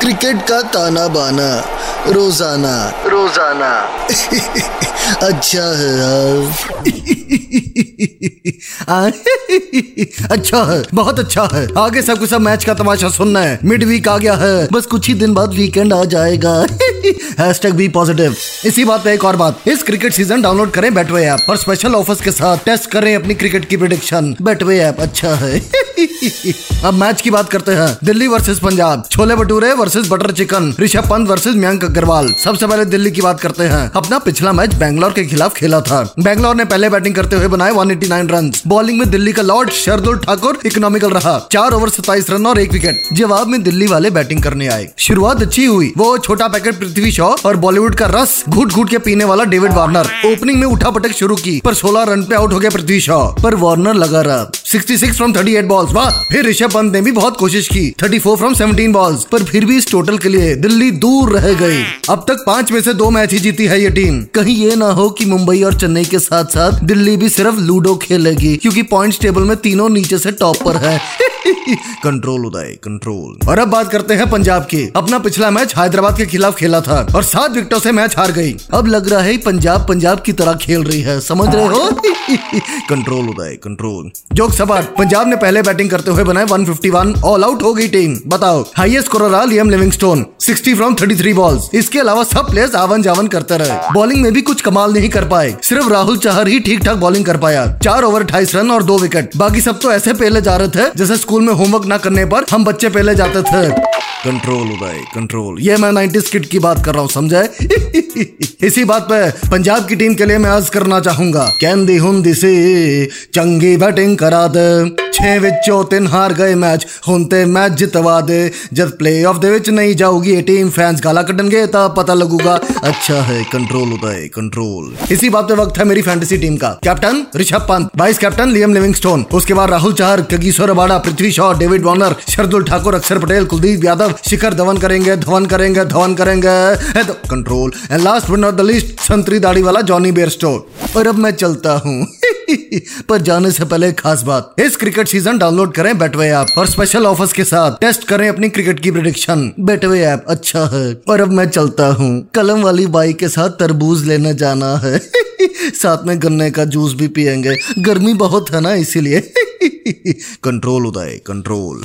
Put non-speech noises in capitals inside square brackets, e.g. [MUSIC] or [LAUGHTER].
Cricket का ताना बाना रोज़ाना। रोज़ाना। [LAUGHS] अच्छा है यार। [LAUGHS] अच्छा है बहुत अच्छा है। आगे सबको सब मैच का तमाशा सुनना है। मिड वीक आ गया है बस कुछ ही दिन बाद वीकेंड आ जाएगा। हैशटैग बी पॉजिटिव इसी बात पे एक और बात इस क्रिकेट सीज़न डाउनलोड करें बैटवे ऐप और स्पेशल ऑफर्स के साथ टेस्ट करें अपनी क्रिकेट की प्रिडिक्शन बैटवे ऐप अच्छा है। [LAUGHS] [LAUGHS] अब मैच की बात करते हैं। Delhi versus Punjab, chole bhature versus butter chicken Rishabh Pant versus Mayank Agarwal. सबसे पहले दिल्ली की बात करते हैं। अपना पिछला मैच बैंगलोर के खिलाफ खेला था। बैंगलोर ने पहले बैटिंग करते हुए बनाए 189 रन बॉलिंग में दिल्ली का लॉर्ड शरदुल ठाकुर इकोनॉमिकल रहा। चार ओवर सत्ताईस रन और एक विकेट जवाब में दिल्ली वाले बैटिंग करने आए। शुरुआत अच्छी हुई। वो छोटा पैकेट पृथ्वी शॉ और बॉलीवुड का रस घुट घुट के पीने वाला डेविड वार्नर ओपनिंग में उठा पटक शुरू की, पर 16 रन पे आउट हो गया पृथ्वी शॉ। पर वार्नर लगा रहा। 66 फ्रॉम 38 बॉल्स वाह, फिर ऋषभ पंत ने भी बहुत कोशिश की 34 फ्रॉम 17 बॉल्स पर फिर भी इस टोटल के लिए दिल्ली दूर रह गई। अब तक पाँच में से दो मैच ही जीती है ये टीम कहीं ये ना हो कि मुंबई और चेन्नई के साथ साथ दिल्ली भी सिर्फ़ लूडो खेलेगी, क्योंकि पॉइंट्स टेबल में तीनों नीचे से टॉप पर है। [LAUGHS] कंट्रोल उदय कंट्रोल और अब बात करते हैं पंजाब की। अपना पिछला मैच हैदराबाद के खिलाफ खेला था और सात विकेटों से मैच हार गई। अब लग रहा है पंजाब पंजाब की तरह खेल रही है। समझ रहे हो? [LAUGHS] कंट्रोल उदय कंट्रोल जोक सवार, पंजाब ने पहले बैटिंग करते हुए बनाए 151 ऑल आउट हो गई टीम। बताओ हाईएस्ट स्कोरर रहा लियम लिविंगस्टोन 60 फ्रॉम 33 बॉल्स इसके अलावा सब प्लेयर्स आवन जावन करते रहे। बॉलिंग में भी कुछ कमाल नहीं कर पाए। सिर्फ़ राहुल चाहर ही ठीक ठाक बॉलिंग कर पाया। चार ओवर अठाईस रन और दो विकेट बाकी सब तो ऐसे पहले जा रहे थे जैसे स्कूल में होमवर्क ना करने पर हम बच्चे पहले जाते थे। कंट्रोल उदय कंट्रोल ये मैं नाइन्टीज किट की बात कर रहा हूँ, समझा? [LAUGHS] इसी बात पे पंजाब की टीम के लिए मैं अर्ज़ करना चाहूँगा। कैंदी हूँ सी, चंगी बैटिंग करा दे। छे तीन हार गए मैच हुन ते मैच जितवा दे। जब प्ले ऑफ़ दे विच नहीं जाऊगी टीम फैंस गाला कटनगे तब पता लगूगा। अच्छा है कंट्रोल उदय कंट्रोल इसी बात पे वक्त है मेरी फैंटेसी टीम का। Captain Rishabh Pant vice captain Liam Livingstone उसके बाद Rahul Chahar Kagiso Rabada Prithvi Shaw David Warner Shardul Thakur Axar Patel, Kuldeep Yadav Shikhar Dhawan करेंगे धवन करेंगे धवन करेंगे। Control and last but not the least संतरी दाढ़ी वाला जॉनी बेयरस्टो और अब मैं चलता हूँ। [LAUGHS] पर जाने से पहले खास बात। इस क्रिकेट सीज़न डाउनलोड करें बेटवे ऐप और स्पेशल ऑफर्स के साथ टेस्ट करें अपनी क्रिकेट की प्रिडिक्शन बेटवे ऐप अच्छा है। और अब मैं चलता हूँ। कलम वाली बाई के साथ तरबूज लेने जाना है। [LAUGHS] साथ में गन्ने का जूस भी पियेंगे। गर्मी बहुत है ना, इसीलिए। [LAUGHS] कंट्रोल उदय कंट्रोल